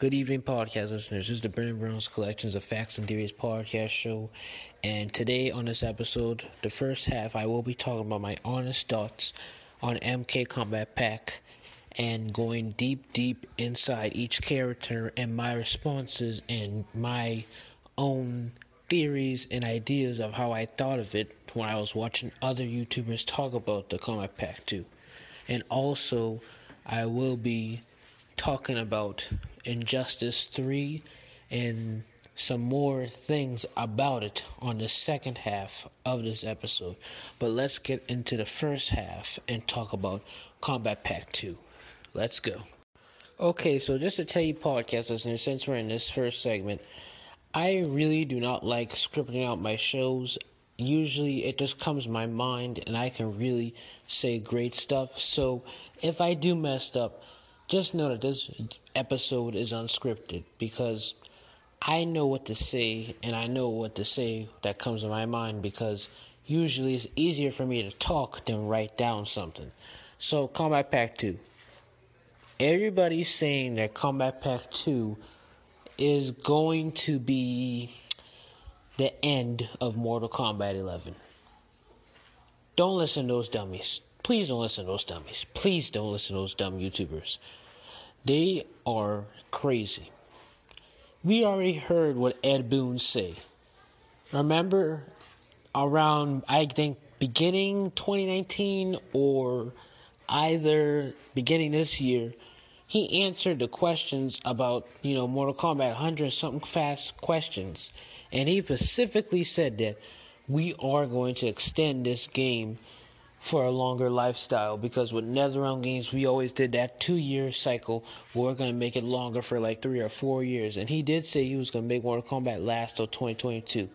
Good evening, podcast listeners. This is the Brennan Browns Collections of Facts and Theories podcast show. And today, on this episode, the first half, I will be talking about my honest thoughts on MK Combat Pack and going deep, deep inside each character and my responses and my own theories and ideas of how I thought of it when I was watching other YouTubers talk about the Combat Pack too. And also, I will be talking about Injustice 3 and some more things about it on the second half of this episode. But let's get into the first half and talk about Combat Pack 2. Let's go. Okay, so just to tell you, podcast listeners, since we're in this first segment, I really do not like scripting out my shows. Usually it just comes to my mind and I can really say great stuff. So if I do mess up, just know that this episode is unscripted because I know what to say and I know what to say that comes to my mind because usually it's easier for me to talk than write down something. So, Combat Pack 2. Everybody's saying that Combat Pack 2 is going to be the end of Mortal Kombat 11. Don't listen to those dummies. Please don't listen to those dummies. Please don't listen to those dumb YouTubers. They are crazy. We already heard what Ed Boon say. Remember around I think beginning 2019 or either beginning this year, he answered the questions about, you know, Mortal Kombat 100 something fast questions. And he specifically said that we are going to extend this game for a longer lifestyle because with NetherRealm games we always did that two year cycle. We're going to make it longer for like three or four years. And he did say he was going to make Mortal Kombat last till 2022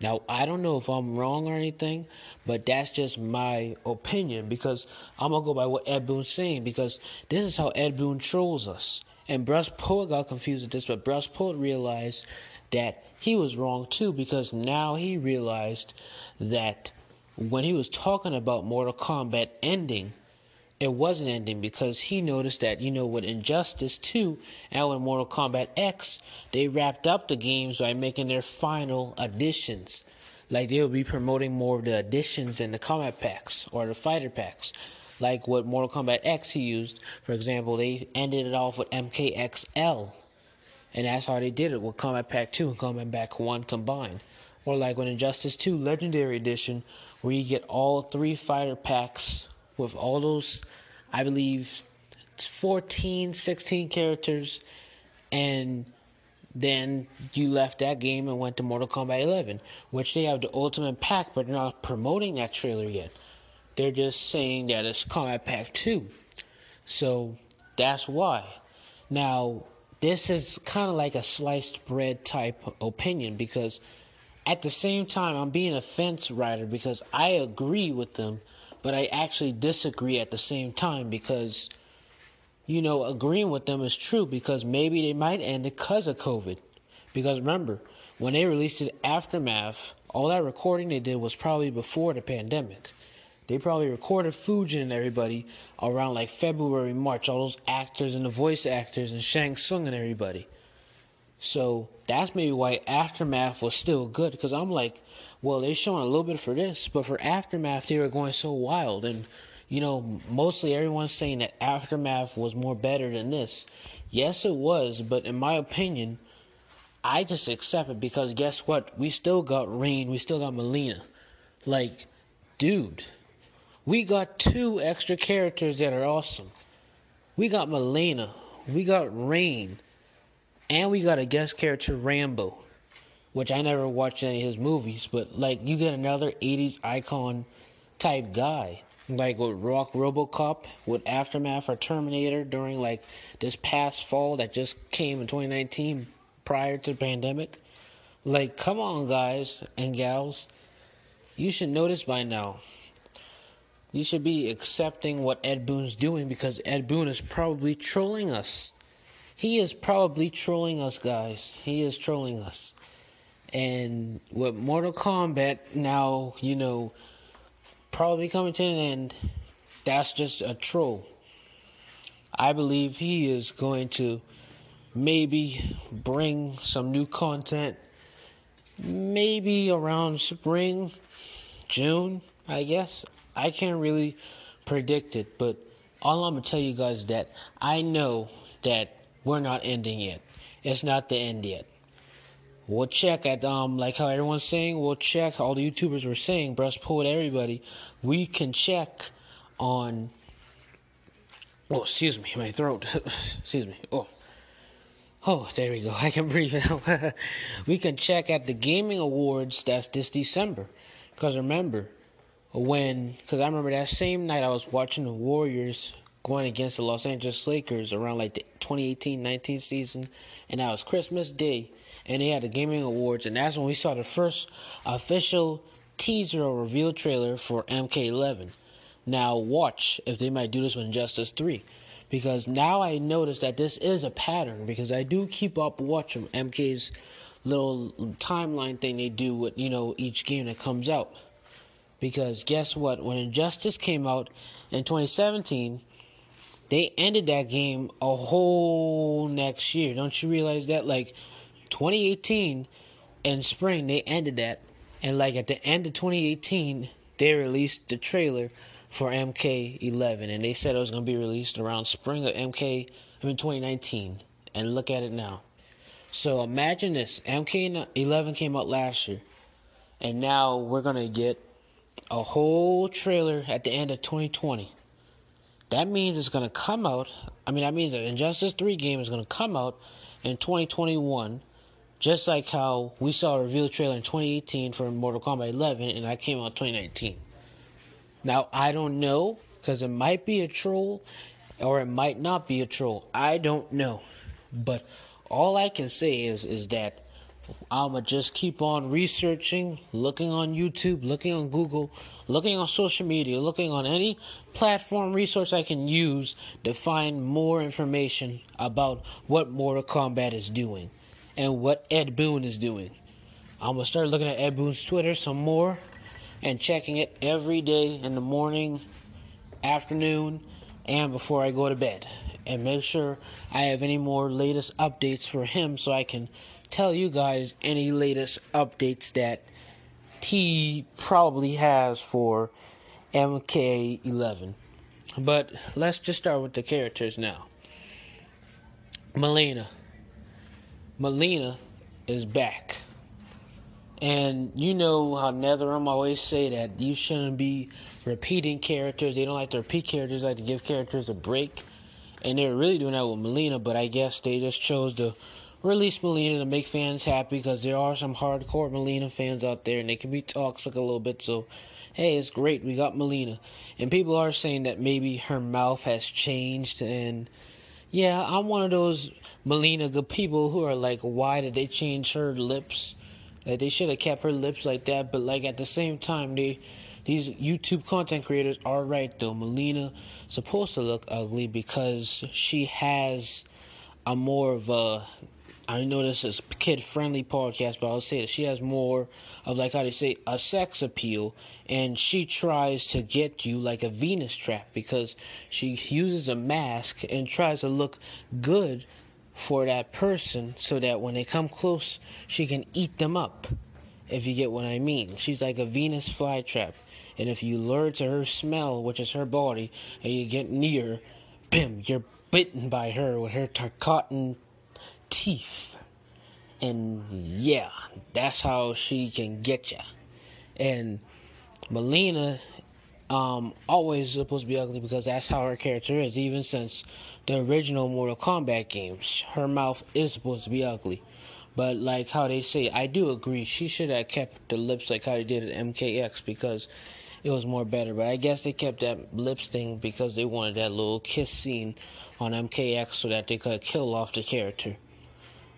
now I don't know if I'm wrong or anything but that's just my opinion because I'm going to go by what Ed Boon's saying because this is how Ed Boon trolls us. And Bruce Poet got confused with this but Bruce Poet realized that he was wrong too because now he realized that when he was talking about Mortal Kombat ending, it wasn't ending because he noticed that, you know, with Injustice 2 and with Mortal Kombat X, they wrapped up the games by making their final additions. Like they would be promoting more of the additions in the combat packs or the fighter packs. Like what Mortal Kombat X he used. For example, they ended it off with MKXL. And that's how they did it with Combat Pack 2 and Combat Pack 1 combined. Or like with Injustice 2 Legendary Edition, where you get all three fighter packs with all those, I believe, 14, 16 characters, and then you left that game and went to Mortal Kombat 11, which they have the Ultimate Pack, but they're not promoting that trailer yet. They're just saying that it's Combat Pack 2. So that's why. Now, this is kind of like a sliced bread type opinion because at the same time, I'm being a fence rider because I agree with them, but I actually disagree at the same time because, you know, agreeing with them is true because maybe they might end it because of COVID. Because remember, when they released it Aftermath, all that recording they did was probably before the pandemic. They probably recorded Fujin and everybody around like February, March, all those actors and the voice actors and Shang Tsung and everybody. So that's maybe why Aftermath was still good because I'm like, well, they're showing a little bit for this, but for Aftermath, they were going so wild. And, you know, mostly everyone's saying that Aftermath was more better than this. Yes, it was, but in my opinion, I just accept it because guess what? We still got Rain, we still got Mileena. Like, dude, we got two extra characters that are awesome. We got Mileena, we got Rain and we got a guest character, Rambo, which I never watched any of his movies, but like you get another 80s icon type guy. Like with Rock Robocop, with Aftermath or Terminator during like this past fall that just came in 2019 prior to the pandemic. Like, come on, guys and gals. You should know this by now. You should be accepting what Ed Boon's doing because Ed Boon is probably trolling us. He is probably trolling us, guys. He is trolling us. And with Mortal Kombat now, you know, probably coming to an end, that's just a troll. I believe he is going to maybe bring some new content maybe around spring, June, I guess. I can't really predict it, but all I'm gonna tell you guys is that I know that we're not ending yet. It's not the end yet. We'll check at um like how everyone's saying. We'll check. All the YouTubers were saying, Brush pulled everybody. We can check on. Oh, excuse me, my throat. excuse me. Oh. Oh, there we go. I can breathe now. we can check at the Gaming Awards that's this December. Because remember, when, because I remember that same night I was watching the Warriors going against the Los Angeles Lakers around like the 2018 19 season, and that was Christmas Day, and they had the Gaming Awards, and that's when we saw the first official teaser or reveal trailer for MK11. Now, watch if they might do this with Injustice 3 because now I notice that this is a pattern because I do keep up watching MK's little timeline thing they do with you know each game that comes out. Because guess what? When Injustice came out in 2017, they ended that game a whole next year. Don't you realize that? Like 2018 in spring, they ended that, and like at the end of 2018, they released the trailer for MK11, and they said it was going to be released around spring of MK, I mean 2019. And look at it now. So imagine this: MK11 came out last year, and now we're going to get a whole trailer at the end of 2020. That means it's going to come out. I mean, that means that Injustice 3 game is going to come out in 2021 just like how we saw a reveal trailer in 2018 for Mortal Kombat 11 and that came out 2019. Now, I don't know because it might be a troll or it might not be a troll. I don't know. But all I can say is is that I'ma just keep on researching, looking on YouTube, looking on Google, looking on social media, looking on any platform resource I can use to find more information about what Mortal Kombat is doing and what Ed Boon is doing. I'm gonna start looking at Ed Boon's Twitter some more and checking it every day in the morning, afternoon, and before I go to bed. And make sure I have any more latest updates for him so I can tell you guys any latest updates that he probably has for MK11. But let's just start with the characters now. Mileena. Mileena is back. And you know how NetherRealm always say that you shouldn't be repeating characters. They don't like to repeat characters, they like to give characters a break. And they're really doing that with Mileena, but I guess they just chose to release Mileena to make fans happy because there are some hardcore Mileena fans out there and they can be toxic a little bit. So, hey, it's great. We got Mileena. And people are saying that maybe her mouth has changed. And yeah, I'm one of those Mileena good people who are like, why did they change her lips? Like they should have kept her lips like that, but like at the same time, they these YouTube content creators are right though. Mileena supposed to look ugly because she has a more of a I know this is kid friendly podcast, but I'll say that she has more of like how they say a sex appeal, and she tries to get you like a Venus trap because she uses a mask and tries to look good for that person so that when they come close, she can eat them up. If you get what I mean. She's like a Venus flytrap. And if you lure to her smell, which is her body, and you get near, bim, you're bitten by her with her cotton teeth. And yeah, that's how she can get you. And Mileena um, always supposed to be ugly because that's how her character is, even since the original Mortal Kombat games. Her mouth is supposed to be ugly. But like how they say, I do agree. She should have kept the lips like how they did at MKX because it was more better. But I guess they kept that lips thing because they wanted that little kiss scene on MKX so that they could kill off the character.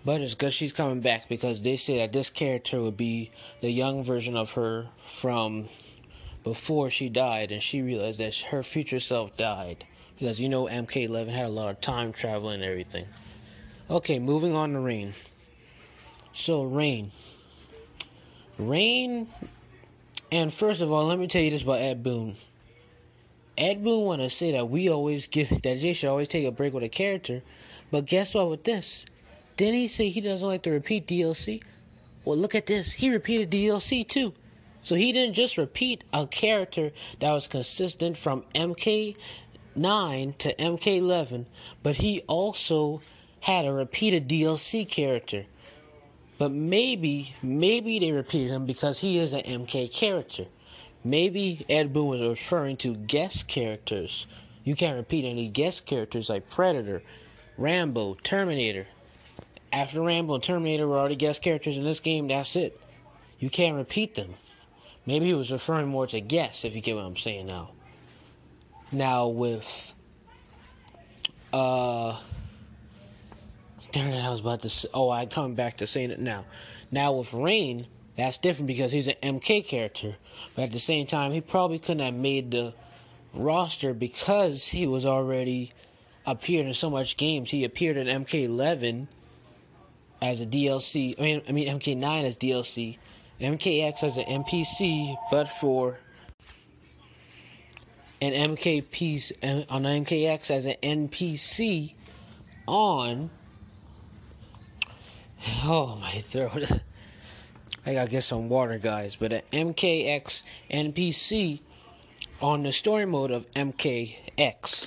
But it's good she's coming back because they say that this character would be the young version of her from before she died, and she realized that her future self died because you know MK11 had a lot of time travel and everything. Okay, moving on to Rain. So Rain, Rain, and first of all, let me tell you this about Ed Boon. Ed Boon want to say that we always give that Jay should always take a break with a character, but guess what? With this, Didn't he say he doesn't like to repeat DLC? Well, look at this. He repeated DLC too. So he didn't just repeat a character that was consistent from MK9 to MK11, but he also had a repeated DLC character. But maybe, maybe they repeated him because he is an MK character. Maybe Ed Boon was referring to guest characters. You can't repeat any guest characters like Predator, Rambo, Terminator. After Rambo and Terminator were already guest characters in this game, that's it. You can't repeat them. Maybe he was referring more to guests, if you get what I'm saying now. Now with uh darn it, I was about to say, oh I come back to saying it now. Now with Rain, that's different because he's an MK character. But at the same time he probably couldn't have made the roster because he was already appeared in so much games. He appeared in MK11 as a DLC. I mean, I mean MK9 as DLC, MKX as an NPC, but for an MKP on MKX as an NPC on. Oh my throat! I gotta get some water, guys. But an MKX NPC on the story mode of MKX.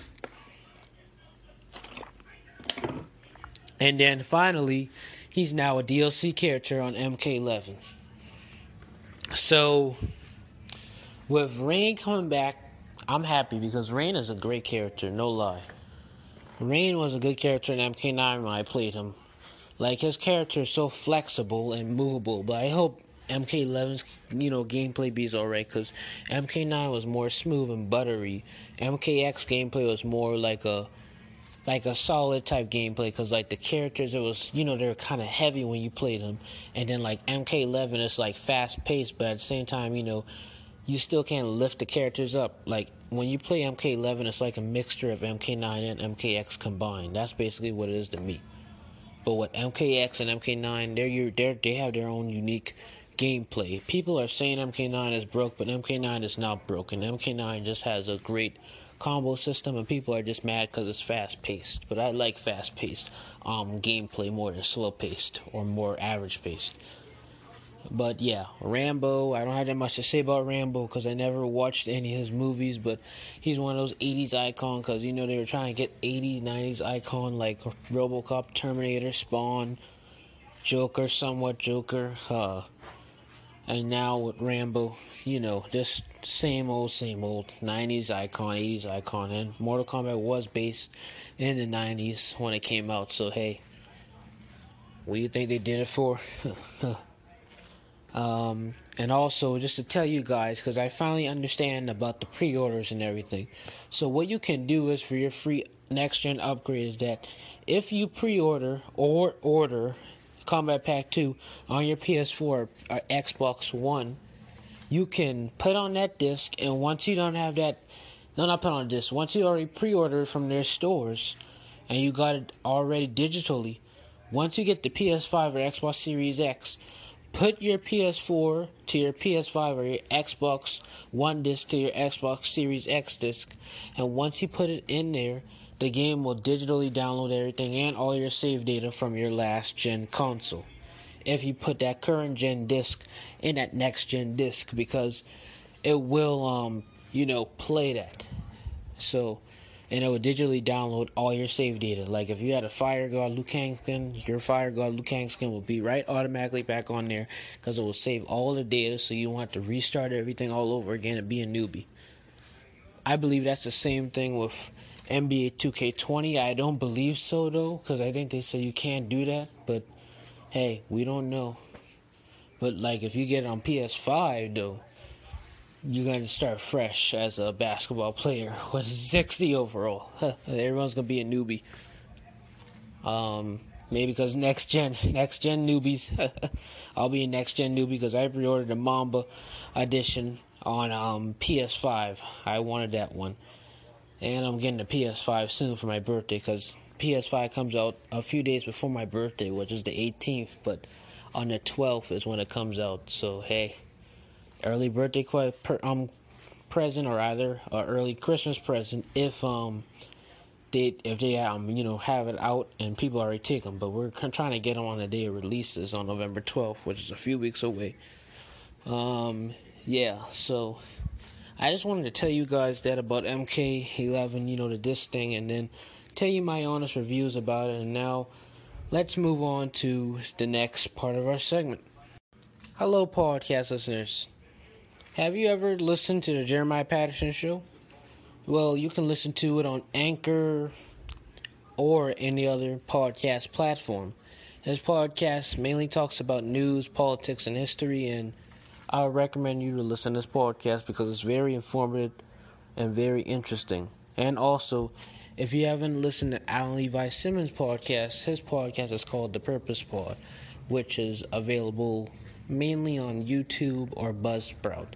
And then finally, he's now a DLC character on MK11. So, with Rain coming back, I'm happy because Rain is a great character, no lie. Rain was a good character in MK9 when I played him. Like his character is so flexible and movable, but I hope MK11's you know gameplay be alright because MK9 was more smooth and buttery. MKX gameplay was more like a like a solid type gameplay because like the characters it was you know they were kind of heavy when you played them and then like mk11 is like fast paced but at the same time you know you still can't lift the characters up. Like when you play mk11 it's like a mixture of mk9 and mkx combined. That's basically what it is to me. But with mkx and mk9 they're your they're, they have their own unique gameplay. People are saying mk9 is broke but mk9 is not broken. Mk9 just has a great combo system, and people are just mad because it's fast paced. But I like fast paced um, gameplay more than slow paced or more average paced. But yeah, Rambo. I don't have that much to say about Rambo because I never watched any of his movies. But he's one of those 80s icon because you know they were trying to get 80s, 90s icon like RoboCop, Terminator, Spawn, Joker, somewhat Joker. Uh, and now with Rambo, you know, just same old, same old 90s icon, 80s icon. And Mortal Kombat was based in the 90s when it came out. So, hey, what do you think they did it for? um, and also, just to tell you guys, because I finally understand about the pre orders and everything. So, what you can do is for your free next gen upgrade is that if you pre order or order Combat Pack 2 on your PS4 or Xbox One, you can put on that disc, and once you don't have that, no, not put on a disc, once you already pre ordered from their stores and you got it already digitally, once you get the PS5 or Xbox Series X, put your PS4 to your PS5 or your Xbox One disc to your Xbox Series X disc, and once you put it in there, the game will digitally download everything and all your save data from your last gen console. If you put that current gen disc in that next gen disc, because it will, um, you know, play that. So, and it will digitally download all your save data. Like if you had a Fire God Liu Kang skin, your Fire God Liu Kang skin will be right automatically back on there because it will save all the data, so you won't have to restart everything all over again and be a newbie. I believe that's the same thing with NBA 2K20. I don't believe so though, because I think they said you can't do that. But hey, we don't know. But like if you get on PS5 though, you're gonna start fresh as a basketball player with 60 overall. Everyone's gonna be a newbie. Um, maybe because next gen, next gen newbies. I'll be a next gen newbie because I pre-ordered the Mamba edition on um, PS5. I wanted that one and I'm getting a PS5 soon for my birthday because PS5 comes out a few days before my birthday, which is the 18th, but on the 12th is when it comes out. So hey, early birthday per, um present or either a early Christmas present if um they if they um you know have it out and people already take them, but we're trying to get them on the day of releases on November 12th, which is a few weeks away. Um, yeah, so I just wanted to tell you guys that about MK11, you know, the disc thing, and then tell you my honest reviews about it. And now let's move on to the next part of our segment. Hello, podcast listeners. Have you ever listened to the Jeremiah Patterson show? Well, you can listen to it on Anchor or any other podcast platform. His podcast mainly talks about news, politics, and history, and I recommend you to listen to this podcast because it's very informative and very interesting. And also, if you haven't listened to Alan Levi Simmons' podcast, his podcast is called The Purpose Pod, which is available mainly on YouTube or Buzzsprout.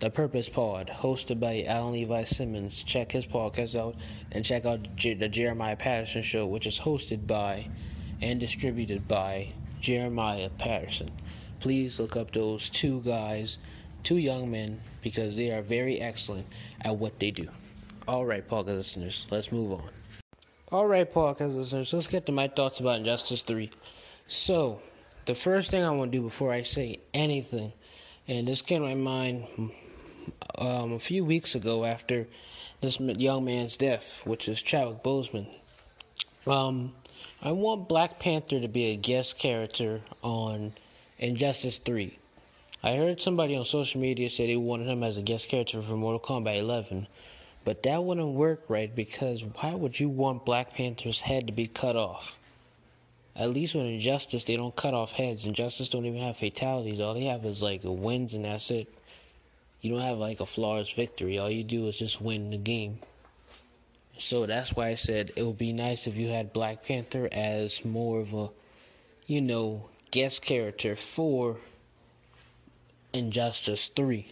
The Purpose Pod, hosted by Alan Levi Simmons. Check his podcast out and check out the Jeremiah Patterson Show, which is hosted by and distributed by Jeremiah Patterson. Please look up those two guys, two young men, because they are very excellent at what they do. All right, podcast listeners, let's move on. All right, podcast listeners, let's get to my thoughts about Injustice 3. So, the first thing I want to do before I say anything, and this came to my mind um, a few weeks ago after this young man's death, which is Chadwick Boseman. Um, I want Black Panther to be a guest character on Injustice 3. I heard somebody on social media say they wanted him as a guest character for Mortal Kombat 11, but that wouldn't work right because why would you want Black Panther's head to be cut off? At least with Injustice, they don't cut off heads. Injustice don't even have fatalities. All they have is like wins, and that's it. You don't have like a flawless victory. All you do is just win the game. So that's why I said it would be nice if you had Black Panther as more of a, you know, guest character for Injustice 3.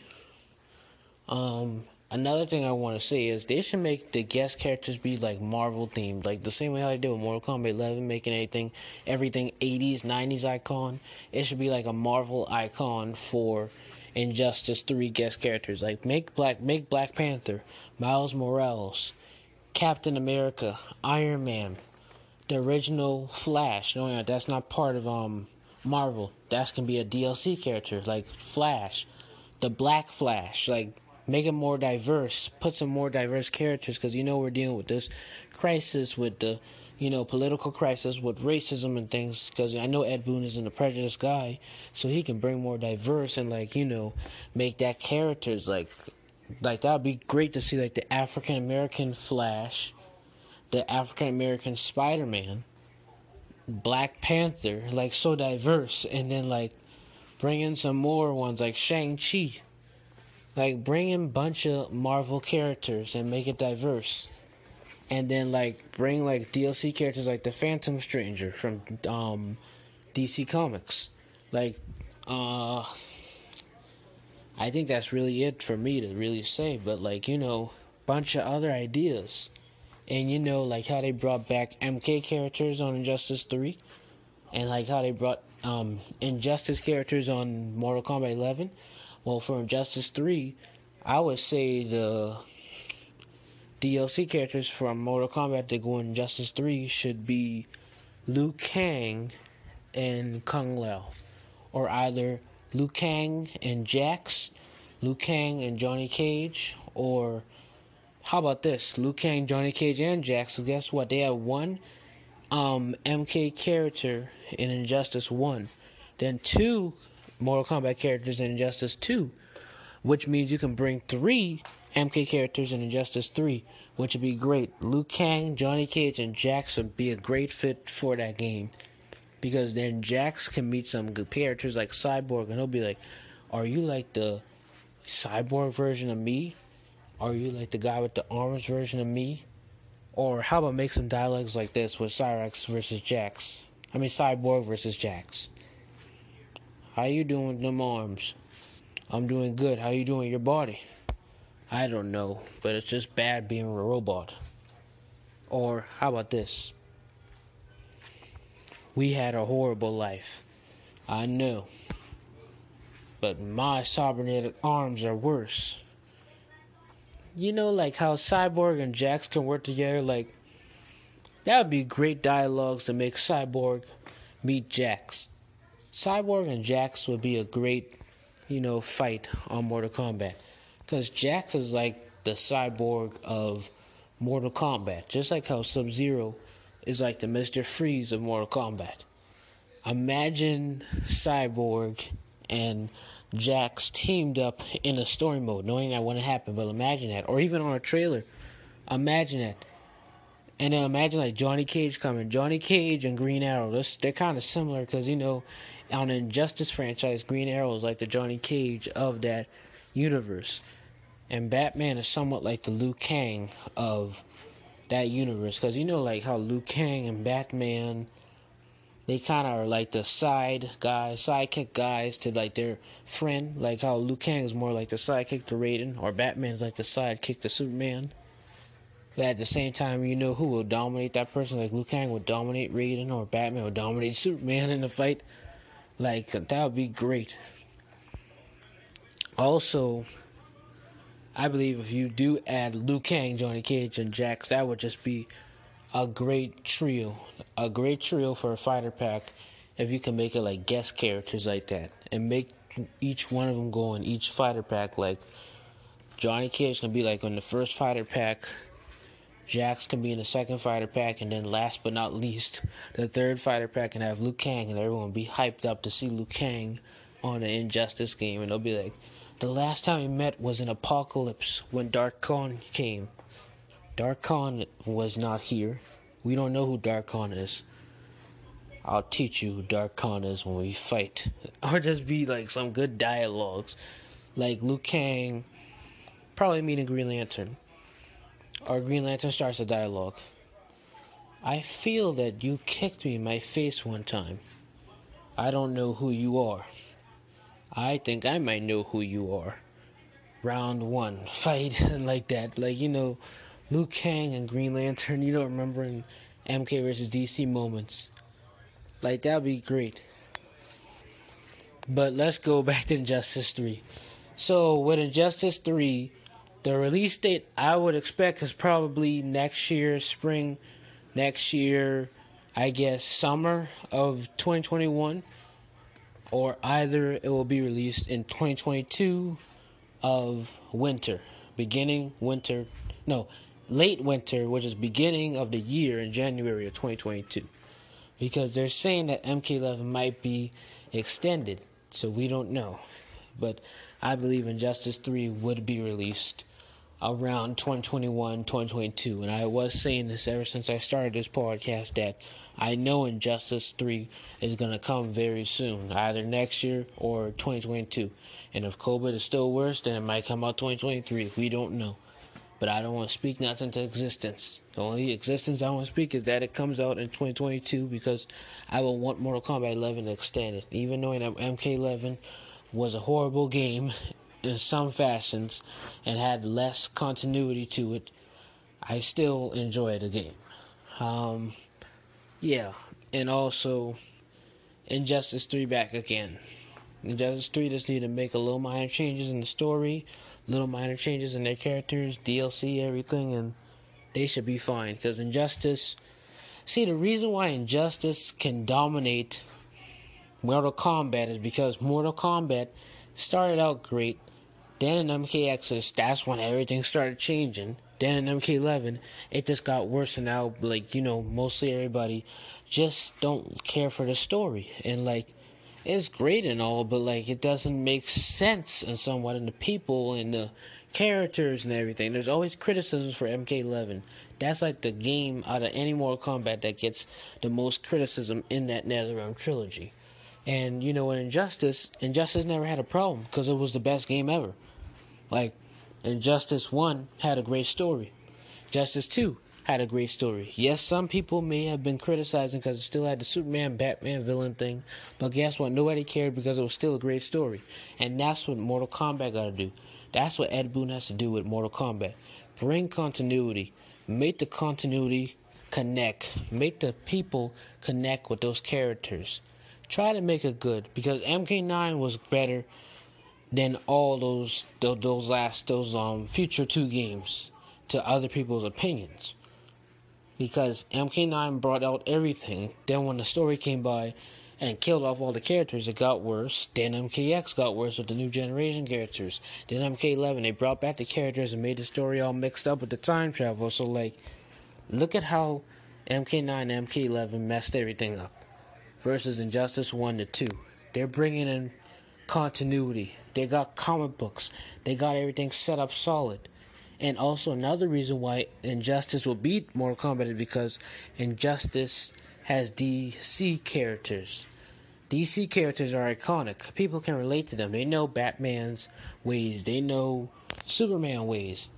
Um, another thing I want to say is they should make the guest characters be like Marvel themed, like the same way how they did with Mortal Kombat 11, making anything, everything 80s, 90s icon. It should be like a Marvel icon for Injustice 3 guest characters. Like make Black, make Black Panther, Miles Morales, Captain America, Iron Man, the original Flash. No, that's not part of um Marvel. That can be a DLC character like Flash, the Black Flash. Like make it more diverse. Put some more diverse characters because you know we're dealing with this crisis with the you know political crisis with racism and things. Because I know Ed Boon isn't a prejudiced guy, so he can bring more diverse and like you know make that characters like like that would be great to see like the African American Flash, the African American Spider Man Black Panther, like so diverse, and then like bring in some more ones like Shang Chi, like bring in bunch of Marvel characters and make it diverse, and then like bring like DLC characters like the Phantom Stranger from um, DC Comics, like uh, I think that's really it for me to really say, but like you know, bunch of other ideas and you know like how they brought back MK characters on Injustice 3 and like how they brought um, Injustice characters on Mortal Kombat 11 well for Injustice 3 I would say the DLC characters from Mortal Kombat that go in Injustice 3 should be Liu Kang and Kung Lao or either Liu Kang and Jax Liu Kang and Johnny Cage or how about this? Liu Kang, Johnny Cage, and Jax. So guess what? They have one um, MK character in Injustice 1. Then two Mortal Kombat characters in Injustice 2. Which means you can bring three MK characters in Injustice 3, which would be great. Liu Kang, Johnny Cage, and Jax would be a great fit for that game. Because then Jax can meet some good characters like Cyborg, and he'll be like, Are you like the cyborg version of me? Are you like the guy with the arms version of me? Or how about make some dialogues like this with Cyrax versus Jax? I mean Cyborg versus Jax. How you doing with them arms? I'm doing good. How you doing your body? I don't know, but it's just bad being a robot. Or how about this? We had a horrible life. I know. But my cybernetic arms are worse you know, like how Cyborg and Jax can work together. Like, That would be great dialogues to make Cyborg meet Jax. Cyborg and Jax would be a great, you know, fight on Mortal Kombat. Because Jax is like the cyborg of Mortal Kombat. Just like how Sub Zero is like the Mr. Freeze of Mortal Kombat. Imagine Cyborg and Jax teamed up in a story mode, knowing that wouldn't happen, but imagine that. Or even on a trailer. Imagine that. And then imagine like Johnny Cage coming. Johnny Cage and Green Arrow, they're kind of similar because, you know, on the Injustice franchise, Green Arrow is like the Johnny Cage of that universe. And Batman is somewhat like the Liu Kang of that universe. Because you know, like how Liu Kang and Batman, they kind of are like the side guys, sidekick guys to like their friend. Like how Liu Kang is more like the sidekick to Raiden, or Batman's like the sidekick to Superman. But at the same time, you know who will dominate that person. Like Liu Kang would dominate Raiden, or Batman would dominate Superman in the fight. Like that would be great. Also, I believe if you do add Liu Kang, Johnny Cage, and Jax, that would just be a great trio. A great trio for a fighter pack if you can make it like guest characters like that. And make each one of them go in each fighter pack. Like Johnny Cage can be like on the first fighter pack. Jax can be in the second fighter pack, and then last but not least, the third fighter pack can have Liu Kang, and everyone be hyped up to see Liu Kang on the Injustice game, and they'll be like, the last time we met was in Apocalypse when Dark Khan came. Dark Khan was not here. We don't know who Dark Khan is. I'll teach you who Dark Khan is when we fight. Or just be like some good dialogues. Like Liu Kang probably meeting Green Lantern. Or Green Lantern starts a dialogue. I feel that you kicked me in my face one time. I don't know who you are. I think I might know who you are. Round one, fight like that. Like, you know, Liu Kang and Green Lantern, you don't remember in MK versus DC moments. Like, that would be great. But let's go back to Injustice 3. So, with Injustice 3, the release date I would expect is probably next year, spring, next year, I guess, summer of 2021 or either it will be released in 2022 of winter, beginning winter, no, late winter, which is beginning of the year in January of 2022. Because they're saying that MK11 might be extended, so we don't know. But I believe Injustice 3 would be released around 2021, 2022. And I was saying this ever since I started this podcast that I know Injustice 3 is going to come very soon, either next year or 2022. And if COVID is still worse, then it might come out 2023. We don't know. But I don't want to speak nothing to existence. The only existence I want to speak is that it comes out in 2022 because I will want Mortal Kombat 11 extended. Even knowing that MK11 was a horrible game in some fashions and had less continuity to it, I still enjoy the game. Um, yeah, and also Injustice 3 back again. Injustice 3 just need to make a little minor changes in the story, little minor changes in their characters, DLC, everything, and they should be fine. Because Injustice, see, the reason why Injustice can dominate Mortal Kombat is because Mortal Kombat started out great then in MK Exodus, that's when everything started changing. Then in MK11, it just got worse, and now, like, you know, mostly everybody just don't care for the story. And, like, it's great and all, but, like, it doesn't make sense and somewhat in the people and the characters and everything. There's always criticisms for MK11. That's like the game out of any Mortal Kombat that gets the most criticism in that NetherRealm trilogy. And you know, in Injustice, Injustice never had a problem because it was the best game ever. Like, Injustice 1 had a great story. Justice 2 had a great story. Yes, some people may have been criticizing because it still had the Superman Batman villain thing, but guess what? Nobody cared because it was still a great story. And that's what Mortal Kombat got to do. That's what Ed Boon has to do with Mortal Kombat. Bring continuity. Make the continuity connect. Make the people connect with those characters. Try to make it good because MK9 was better than all those those last those um future two games to other people's opinions. Because MK9 brought out everything. Then when the story came by and killed off all the characters, it got worse. Then MKX got worse with the new generation characters. Then MK11, they brought back the characters and made the story all mixed up with the time travel. So like, look at how MK9 and MK11 messed everything up. Versus Injustice 1 to 2. They're bringing in continuity. They got comic books. They got everything set up solid. And also another reason why Injustice will beat Mortal Kombat is because Injustice has DC characters. DC characters are iconic. People can relate to them. They know Batman's ways. They know Superman ways.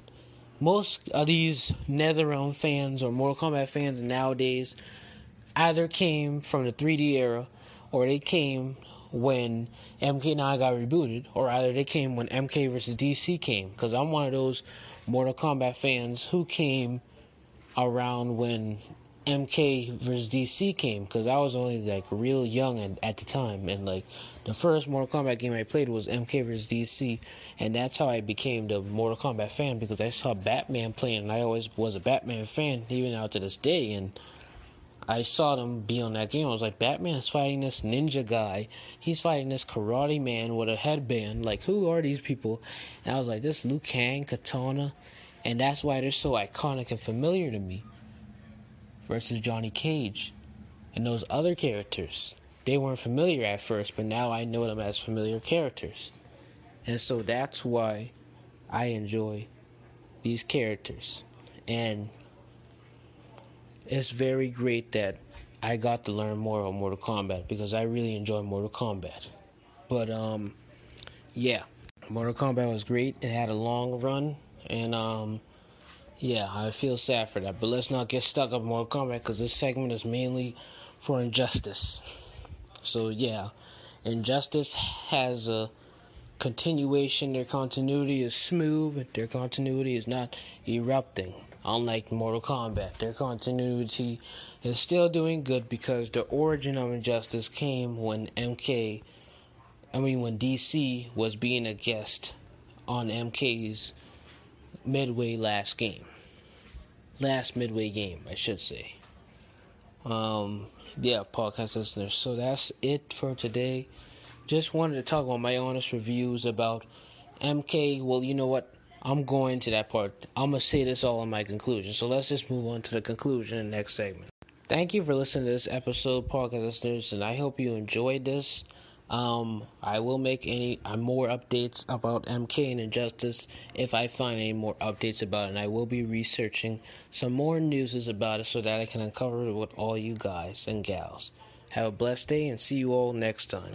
Most of these NetherRealm fans or Mortal Kombat fans nowadays either came from the 3D era or they came when MK9 got rebooted, or either they came when MK versus DC came. Because I'm one of those Mortal Kombat fans who came around when MK versus DC came because I was only like real young and, at the time, and like the first Mortal Kombat game I played was MK versus DC, and that's how I became the Mortal Kombat fan because I saw Batman playing, and I always was a Batman fan even out to this day, and I saw them be on that game. I was like, Batman is fighting this ninja guy. He's fighting this karate man with a headband. Like, who are these people? And I was like, this Liu Kang, Kitana, and that's why they're so iconic and familiar to me versus Johnny Cage and those other characters. They weren't familiar at first, but now I know them as familiar characters. And so that's why I enjoy these characters. And it's very great that I got to learn more about Mortal Kombat because I really enjoy Mortal Kombat. But um yeah, Mortal Kombat was great. It had a long run and um yeah, I feel sad for that. But let's not get stuck on Mortal Kombat because this segment is mainly for Injustice. So yeah, Injustice has a continuation. Their continuity is smooth. Their continuity is not erupting. Unlike Mortal Kombat, their continuity is still doing good because the origin of Injustice came when MK, I mean when DC was being a guest on MK's midway last game. Last midway game, I should say. Um, yeah, podcast listeners. So that's it for today. Just wanted to talk about my honest reviews about MK. Well, you know what? I'm going to that part. I'm gonna say this all in my conclusion. So let's just move on to the conclusion in the next segment. Thank you for listening to this episode, podcast listeners, and I hope you enjoyed this. Um, I will make any uh, more updates about MK and Injustice if I find any more updates about it. And I will be researching some more news about it so that I can uncover it with all you guys and gals. Have a blessed day and see you all next time.